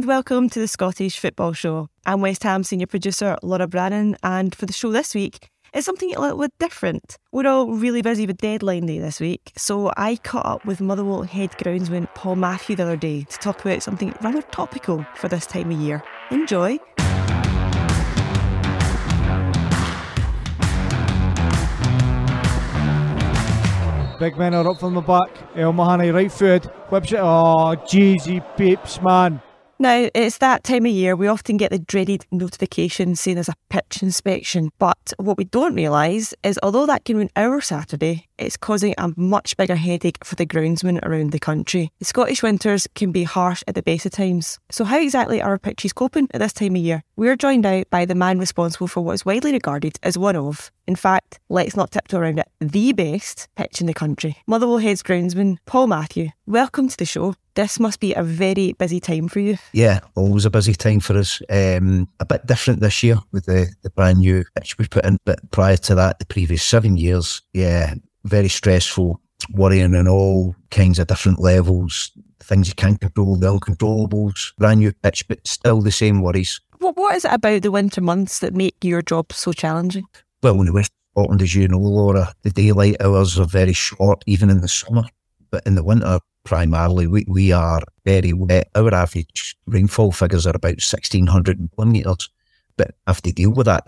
And welcome to the Scottish Football Show. I'm West Ham senior producer Laura Brannan, and for the show this week, it's something a little bit different. We're all really busy with deadline day this week, so I caught up with Motherwell head groundsman Paul Matthew the other day to talk about something rather topical for this time of year. Enjoy. Big men are up from the back. El Mahani right foot. Whips it. Oh, jeezy peeps, man. Now, it's that time of year we often get the dreaded notification saying there's a pitch inspection. But what we don't realise is although that can ruin our Saturday, it's causing a much bigger headache for the groundsmen around the country. The Scottish winters can be harsh at the best of times. So, how exactly are our pitches coping at this time of year? We're joined out by the man responsible for what is widely regarded as one of, in fact, let's not tiptoe around it, the best pitch in the country. Motherwell Heads groundsman Paul Matthew, welcome to the show. This must be a very busy time for you. Yeah, always a busy time for us. Um, a bit different this year with the, the brand new pitch we put in, but prior to that, the previous seven years, yeah, very stressful, worrying on all kinds of different levels, things you can't control, the uncontrollables, brand new pitch, but still the same worries. What, what is it about the winter months that make your job so challenging? Well, in the West Scotland, as you know, Laura, the daylight hours are very short, even in the summer. But in the winter, primarily, we, we are very wet. Our average rainfall figures are about 1,600 millimetres. But have to deal with that.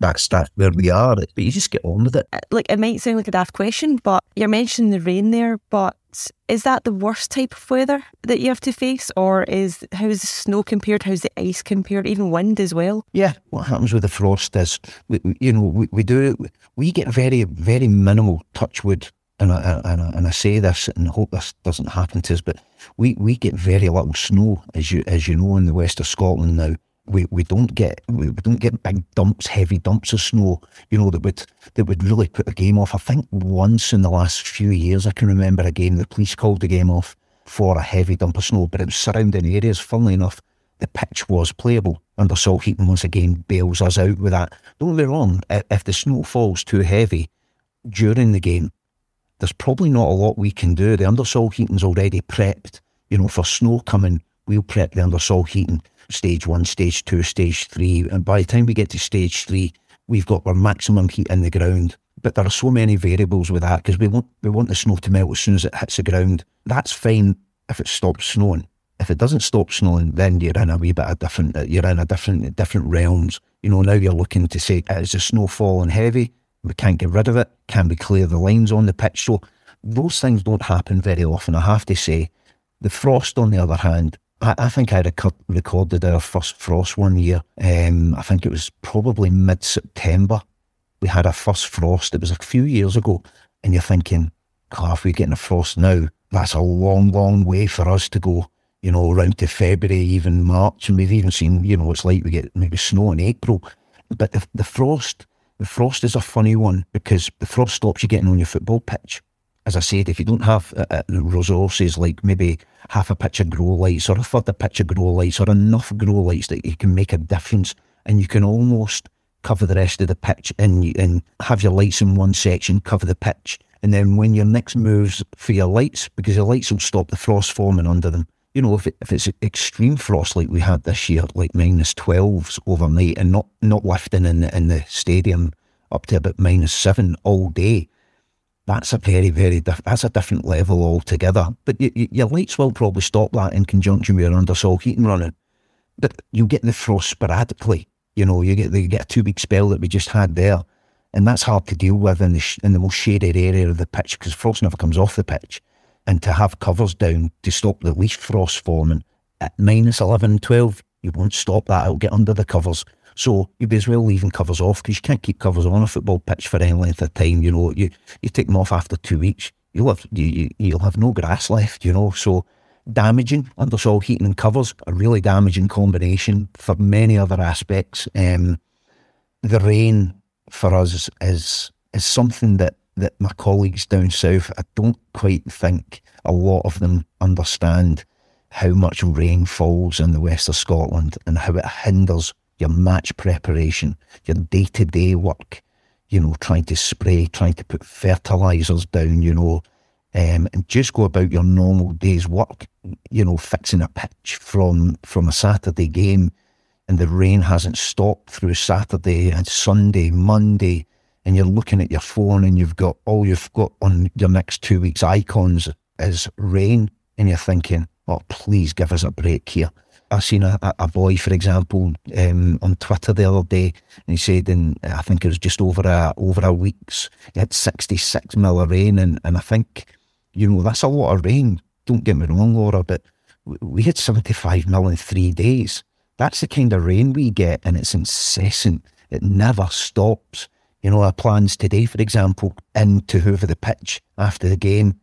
That's, that's where we are. But you just get on with it. Uh, like, it might sound like a daft question, but you're mentioning the rain there, but is that the worst type of weather that you have to face, or is how is the snow compared? How's the ice compared? Even wind as well. Yeah, what happens with the frost is, we, you know, we, we do we get very very minimal touch wood and I, and I, and I say this and hope this doesn't happen to us, but we, we get very little snow, as you as you know, in the west of Scotland now. We, we don't get we don't get big dumps, heavy dumps of snow, you know, that would that would really put a game off. I think once in the last few years I can remember a game the police called the game off for a heavy dump of snow, but it was surrounding areas. Funnily enough, the pitch was playable undersoil heating once again bails us out with that. Don't be wrong, if the snow falls too heavy during the game, there's probably not a lot we can do. The undersoil heating's already prepped. You know, for snow coming, we'll prep the undersoil heating stage one, stage two, stage three. And by the time we get to stage three, we've got our maximum heat in the ground. But there are so many variables with that because we want we want the snow to melt as soon as it hits the ground. That's fine if it stops snowing. If it doesn't stop snowing, then you're in a wee bit of different. You're in a different different realms. You know, now you're looking to say, is the snow falling heavy? We can't get rid of it. Can we clear the lines on the pitch? So those things don't happen very often, I have to say. The frost, on the other hand, I, I think I rec- recorded our first frost one year. Um, I think it was probably mid September. We had our first frost. It was a few years ago. And you're thinking, God, if we're getting a frost now, that's a long, long way for us to go, you know, around to February, even March. And we've even seen, you know, it's like we get maybe snow in April. But the, the frost, the frost is a funny one because the frost stops you getting on your football pitch. As I said, if you don't have uh, uh, resources like maybe half a pitch of grow lights or a third of pitch of grow lights or enough grow lights that you can make a difference and you can almost cover the rest of the pitch and, and have your lights in one section, cover the pitch. And then when your next moves for your lights, because your lights will stop the frost forming under them, you know, if, it, if it's extreme frost like we had this year, like minus 12s overnight and not, not lifting in the, in the stadium up to about minus 7 all day, that's a very, very, diff- that's a different level altogether. But y- y- your lights will probably stop that in conjunction with your undersoil heating running. But you get the frost sporadically. You know, you get you get a two week spell that we just had there. And that's hard to deal with in the, sh- in the most shaded area of the pitch because frost never comes off the pitch and to have covers down to stop the leaf frost forming at minus 11, 12, you won't stop that. It'll get under the covers. So you'd be as well leaving covers off because you can't keep covers on a football pitch for any length of time. You know, you, you take them off after two weeks, you'll have, you, you'll have no grass left, you know. So damaging undersoil heating and covers, a really damaging combination for many other aspects. Um, the rain for us is, is something that that my colleagues down south, I don't quite think a lot of them understand how much rain falls in the west of Scotland and how it hinders your match preparation, your day to day work, you know, trying to spray, trying to put fertilizers down, you know, um, and just go about your normal day's work, you know, fixing a pitch from from a Saturday game, and the rain hasn't stopped through Saturday and Sunday, Monday, and you're looking at your phone and you've got all you've got on your next two weeks icons is rain, and you're thinking, oh, please give us a break here. I seen a, a boy, for example, um, on Twitter the other day, and he said, in I think it was just over a over a week's, he had sixty six mil of rain, and, and I think, you know, that's a lot of rain. Don't get me wrong, Laura, but we had seventy five mil in three days. That's the kind of rain we get, and it's incessant. It never stops. You know, our plans today, for example, in to hoover the pitch after the game,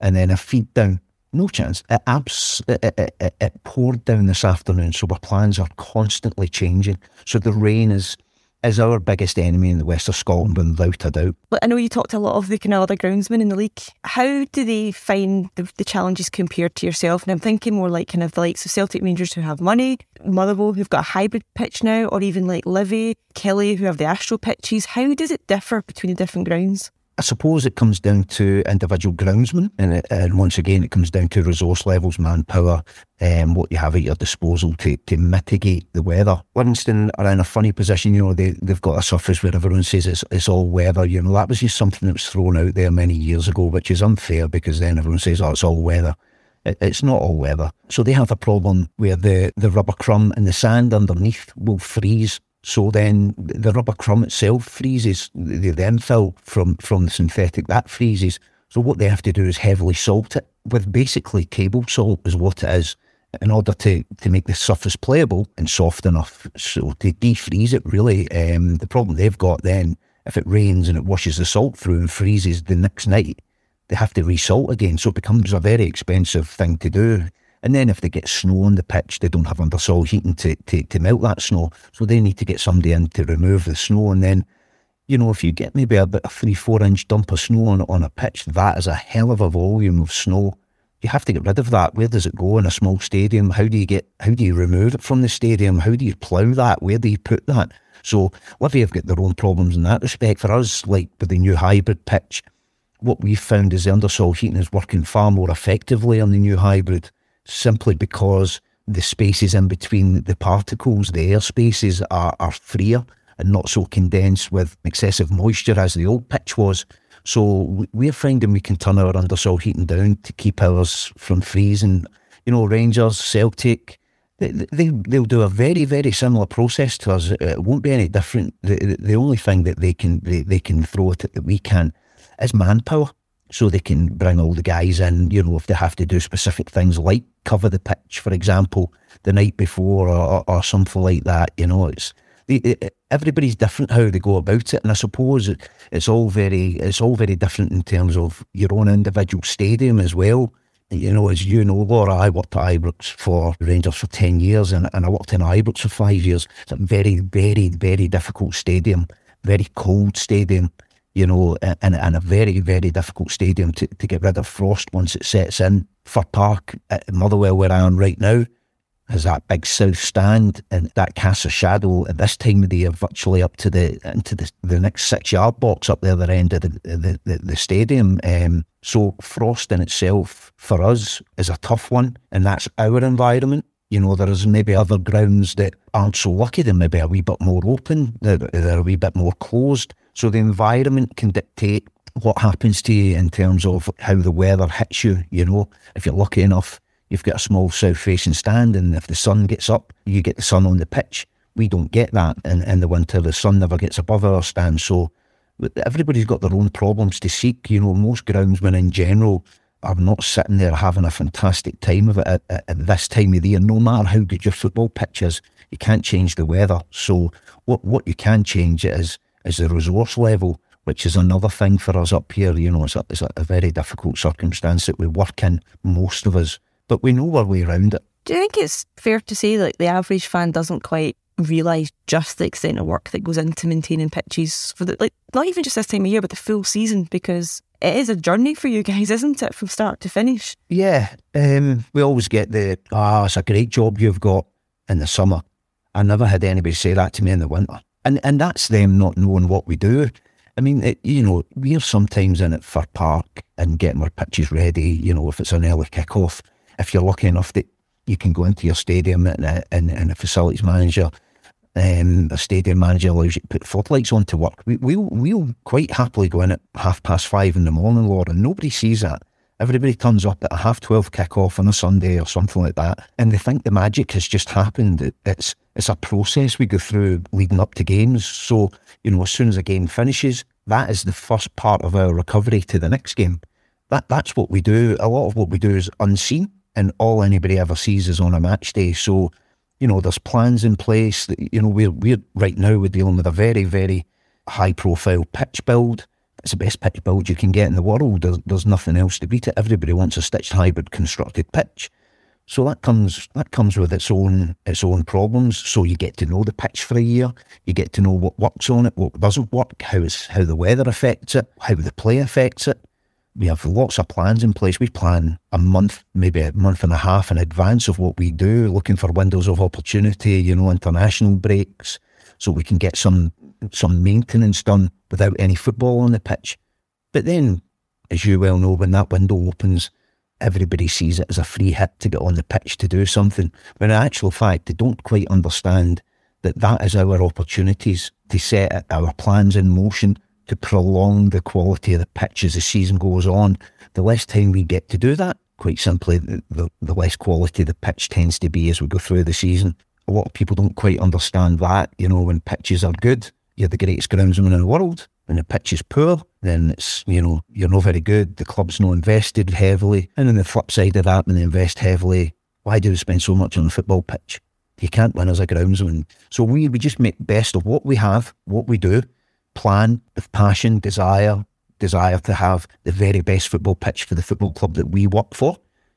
and then a feed down no chance. It, abs- it, it, it, poured down this afternoon, so our plans are constantly changing. So the rain is is our biggest enemy in the west of Scotland, without a doubt. I know you talked to a lot of the kind of other groundsmen in the league. How do they find the, the, challenges compared to yourself? And I'm thinking more like kind of the likes of Celtic Rangers who have money, Motherwell who've got a hybrid pitch now, or even like Livy, Killie who have the Astro pitches. How does it differ between the different grounds? I suppose it comes down to individual groundsmen, and, it, and once again, it comes down to resource levels, manpower, and um, what you have at your disposal to, to mitigate the weather. Livingston are in a funny position, you know, they, they've got a surface where everyone says it's, it's all weather. You know, that was just something that was thrown out there many years ago, which is unfair because then everyone says, oh, it's all weather. It, it's not all weather. So they have a problem where the, the rubber crumb and the sand underneath will freeze so then the rubber crumb itself freezes. The, the infill from, from the synthetic, that freezes. So what they have to do is heavily salt it with basically table salt is what it is in order to, to make the surface playable and soft enough. So to defreeze it really, um, the problem they've got then, if it rains and it washes the salt through and freezes the next night, they have to resalt again. So it becomes a very expensive thing to do. And then if they get snow on the pitch, they don't have undersoil heating to, to, to melt that snow. So they need to get somebody in to remove the snow. And then, you know, if you get maybe a bit a three, four inch dump of snow on, on a pitch, that is a hell of a volume of snow. You have to get rid of that. Where does it go in a small stadium? How do you get how do you remove it from the stadium? How do you plough that? Where do you put that? So Livy have got their own problems in that respect. For us, like with the new hybrid pitch, what we've found is the undersoil heating is working far more effectively on the new hybrid simply because the spaces in between the particles, the air spaces, are, are freer and not so condensed with excessive moisture as the old pitch was. So we're finding we can turn our undersoil heating down to keep ours from freezing. You know, Rangers, Celtic, they, they, they'll do a very, very similar process to us. It won't be any different. The, the only thing that they can, they, they can throw at it that we can is manpower so they can bring all the guys in, you know, if they have to do specific things like cover the pitch, for example, the night before or, or, something like that. You know, it's it, everybody's different how they go about it, and I suppose it, it's all very it's all very different in terms of your own individual stadium as well. You know, as you know, Laura, I worked at Ibrox for Rangers for 10 years and, and I worked in Ibrox for five years. It's a very, very, very difficult stadium, very cold stadium you know, and, and a very, very difficult stadium to, to get rid of frost once it sets in. Fir Park at Motherwell, where I am right now, has that big south stand and that casts a shadow at this time of the year virtually up to the into the, the next six yard box up the other end of the the, the, the stadium. Um, so frost in itself for us is a tough one, and that's our environment. You know, there's maybe other grounds that aren't so lucky. They're maybe a wee bit more open. They're, they're a wee bit more closed. So the environment can dictate what happens to you in terms of how the weather hits you. You know, if you're lucky enough, you've got a small south facing stand, and if the sun gets up, you get the sun on the pitch. We don't get that in, in the winter. The sun never gets above our stand. So everybody's got their own problems to seek. You know, most groundsmen in general are not sitting there having a fantastic time of it at, at, at this time of the year. No matter how good your football pitch is, you can't change the weather. So what what you can change is is the resource level, which is another thing for us up here. You know, it's a, it's a very difficult circumstance that we work in, most of us, but we know our way around it. Do you think it's fair to say that the average fan doesn't quite realise just the extent of work that goes into maintaining pitches for the like not even just this time of year, but the full season because it is a journey for you guys, isn't it, from start to finish? Yeah, um, we always get the ah, oh, it's a great job you've got in the summer. I never had anybody say that to me in the winter and and that's them not knowing what we do. I mean, it, you know, we're sometimes in at Fir Park and getting our pitches ready. You know, if it's an early kick-off, if you're lucky enough that you can go into your stadium and, and, and a facilities manager, um, a stadium manager allows you to put floodlights on to work. We, we'll, we'll quite happily go in at half past five in the morning, Laura. And nobody sees that. Everybody turns up at a half 12 kick-off on a Sunday or something like that, and they think the magic has just happened. It's, it's a process we go through leading up to games. So, you know, as soon as a game finishes, that is the first part of our recovery to the next game. That That's what we do. A lot of what we do is unseen, and all anybody ever sees is on a match day. So, you know, there's plans in place. That, you know, we're, we're right now, we're dealing with a very, very high profile pitch build it's the best pitch build you can get in the world. There's, there's nothing else to beat it. Everybody wants a stitched hybrid constructed pitch. So that comes that comes with its own its own problems. So you get to know the pitch for a year. You get to know what works on it, what doesn't work, how is how the weather affects it, how the play affects it. We have lots of plans in place. We plan a month, maybe a month and a half in advance of what we do, looking for windows of opportunity, you know, international breaks, so we can get some some maintenance done without any football on the pitch. But then, as you well know, when that window opens, everybody sees it as a free hit to get on the pitch to do something. When in actual fact, they don't quite understand that that is our opportunities to set our plans in motion to prolong the quality of the pitch as the season goes on. The less time we get to do that, quite simply, the, the, less quality the pitch tends to be as we go through the season. A lot of people don't quite understand that. You know, when pitches are good, you're the greatest groundsman in the world. When the pitch is poor, then it's, you know, you're not very good. The club's not invested heavily. And then the flip side of that, when they invest heavily, why do we spend so much on the football pitch? You can't win as a groundsman. So we, we just make best of what we have, what we do, plan with passion, desire, desire to have the very best football pitch for the football club that we work for.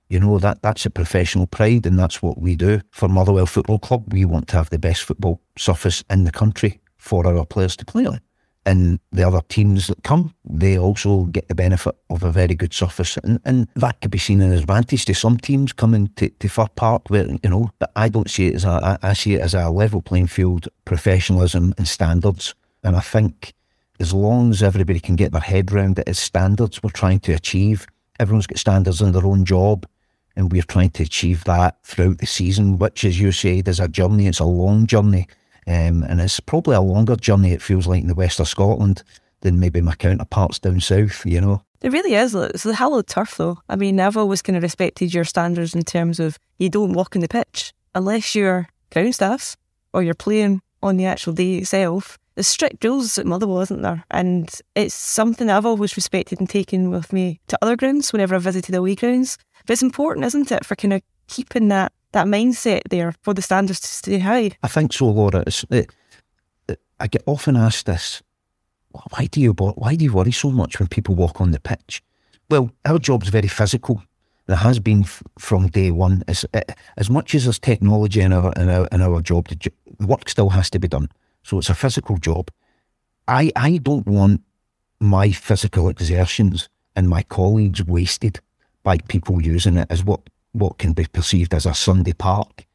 You know, that that's a professional pride and that's what we do. For Motherwell Football Club, we want to have the best football surface in the country for our players to play on. And the other teams that come, they also get the benefit of a very good surface. And, and that could be seen as an advantage to some teams coming to, to Fir Park, where, you know, but I don't see it as a, I see it as a level playing field, professionalism and standards. And I think as long as everybody can get their head round it as standards we're trying to achieve, everyone's got standards in their own job. And we're trying to achieve that throughout the season, which, as you said, is a journey. It's a long journey. Um, and it's probably a longer journey, it feels like, in the west of Scotland than maybe my counterparts down south, you know. It really is. It's the hallowed turf, though. I mean, I've always kind of respected your standards in terms of you don't walk in the pitch unless you're ground staff or you're playing on the actual day itself. There's strict rules at Motherwell, isn't there? And it's something I've always respected and taken with me to other grounds whenever I've visited away grounds. But it's important, isn't it, for kind of keeping that that mindset there for the standards to stay high? I think so, Laura. It, it, I get often asked this: Why do you why do you worry so much when people walk on the pitch? Well, our job's very physical. There has been f- from day one. As, uh, as much as there's technology in our in our, in our job, the work still has to be done. So it's a physical job. I I don't want my physical exertions and my colleagues wasted by people using it as what what can be perceived as a Sunday park.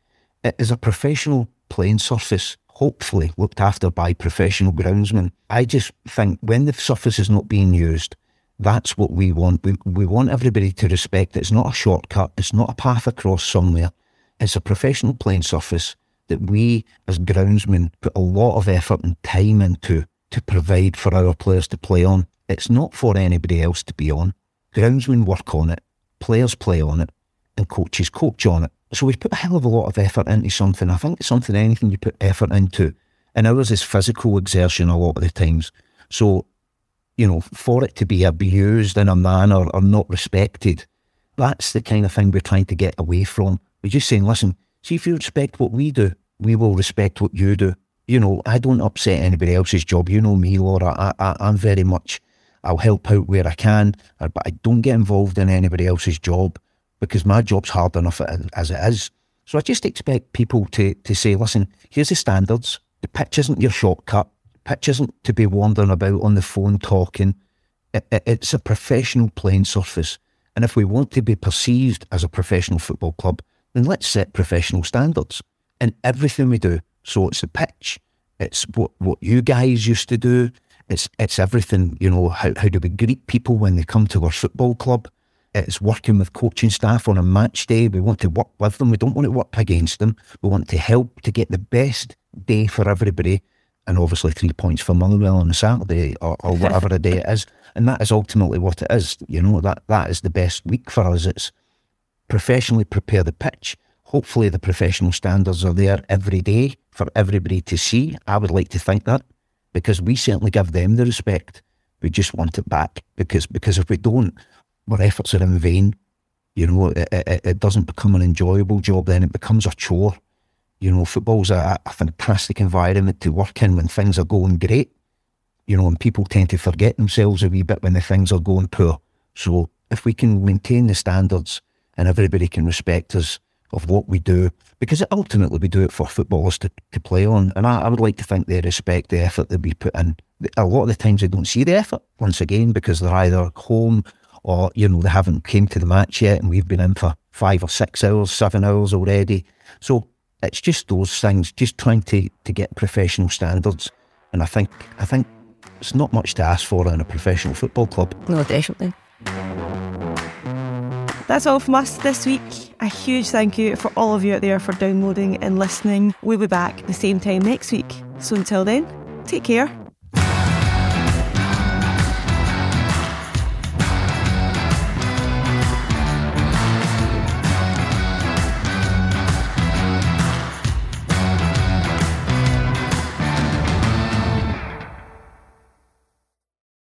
It is a professional playing surface, hopefully looked after by professional groundsmen. I just think when the surface is not being used, that's what we want. We, we want everybody to respect it. It's not a shortcut, it's not a path across somewhere. It's a professional playing surface that we as groundsmen put a lot of effort and time into to provide for our players to play on. It's not for anybody else to be on. Groundsmen work on it, players play on it, and coaches coach on it. So we put a hell of a lot of effort into something. I think it's something anything you put effort into. And ours is physical exertion a lot of the times. So, you know, for it to be abused in a manner or not respected, that's the kind of thing we're trying to get away from. We're just saying, listen, see if you respect what we do, we will respect what you do. You know, I don't upset anybody else's job. You know me, Laura. I, I, I'm very much, I'll help out where I can, uh, but I don't get involved in anybody else's job because my job's hard enough as it is. So I just expect people to, to say, listen, here's the standards. The pitch isn't your shortcut. The pitch isn't to be wandering about on the phone talking. It, it, it's a professional playing surface. And if we want to be perceived as a professional football club, then let's set professional standards in everything we do. So it's the pitch, it's what, what you guys used to do, It's it's everything. You know, how how do we greet people when they come to our football club? It's working with coaching staff on a match day. We want to work with them. We don't want to work against them. We want to help to get the best day for everybody. And obviously, three points for Motherwell on a Saturday or, or whatever the day it is. And that is ultimately what it is. You know, that, that is the best week for us. It's professionally prepare the pitch. Hopefully, the professional standards are there every day for everybody to see. I would like to think that because we certainly give them the respect. We just want it back because because if we don't, our efforts are in vain. You know, it, it, it doesn't become an enjoyable job. Then it becomes a chore. You know, football's a, a fantastic environment to work in when things are going great. You know, and people tend to forget themselves a wee bit when the things are going poor. So if we can maintain the standards and everybody can respect us of what we do, because ultimately we do it for footballers to, to play on. And I, I would like to think they respect the effort that we put in. A lot of the times they don't see the effort, once again, because they're either home or, you know, they haven't came to the match yet and we've been in for five or six hours, seven hours already. So it's just those things, just trying to, to get professional standards. And I think I think it's not much to ask for in a professional football club. No, definitely. That's all from us this week. A huge thank you for all of you out there for downloading and listening. We'll be back the same time next week. So until then, take care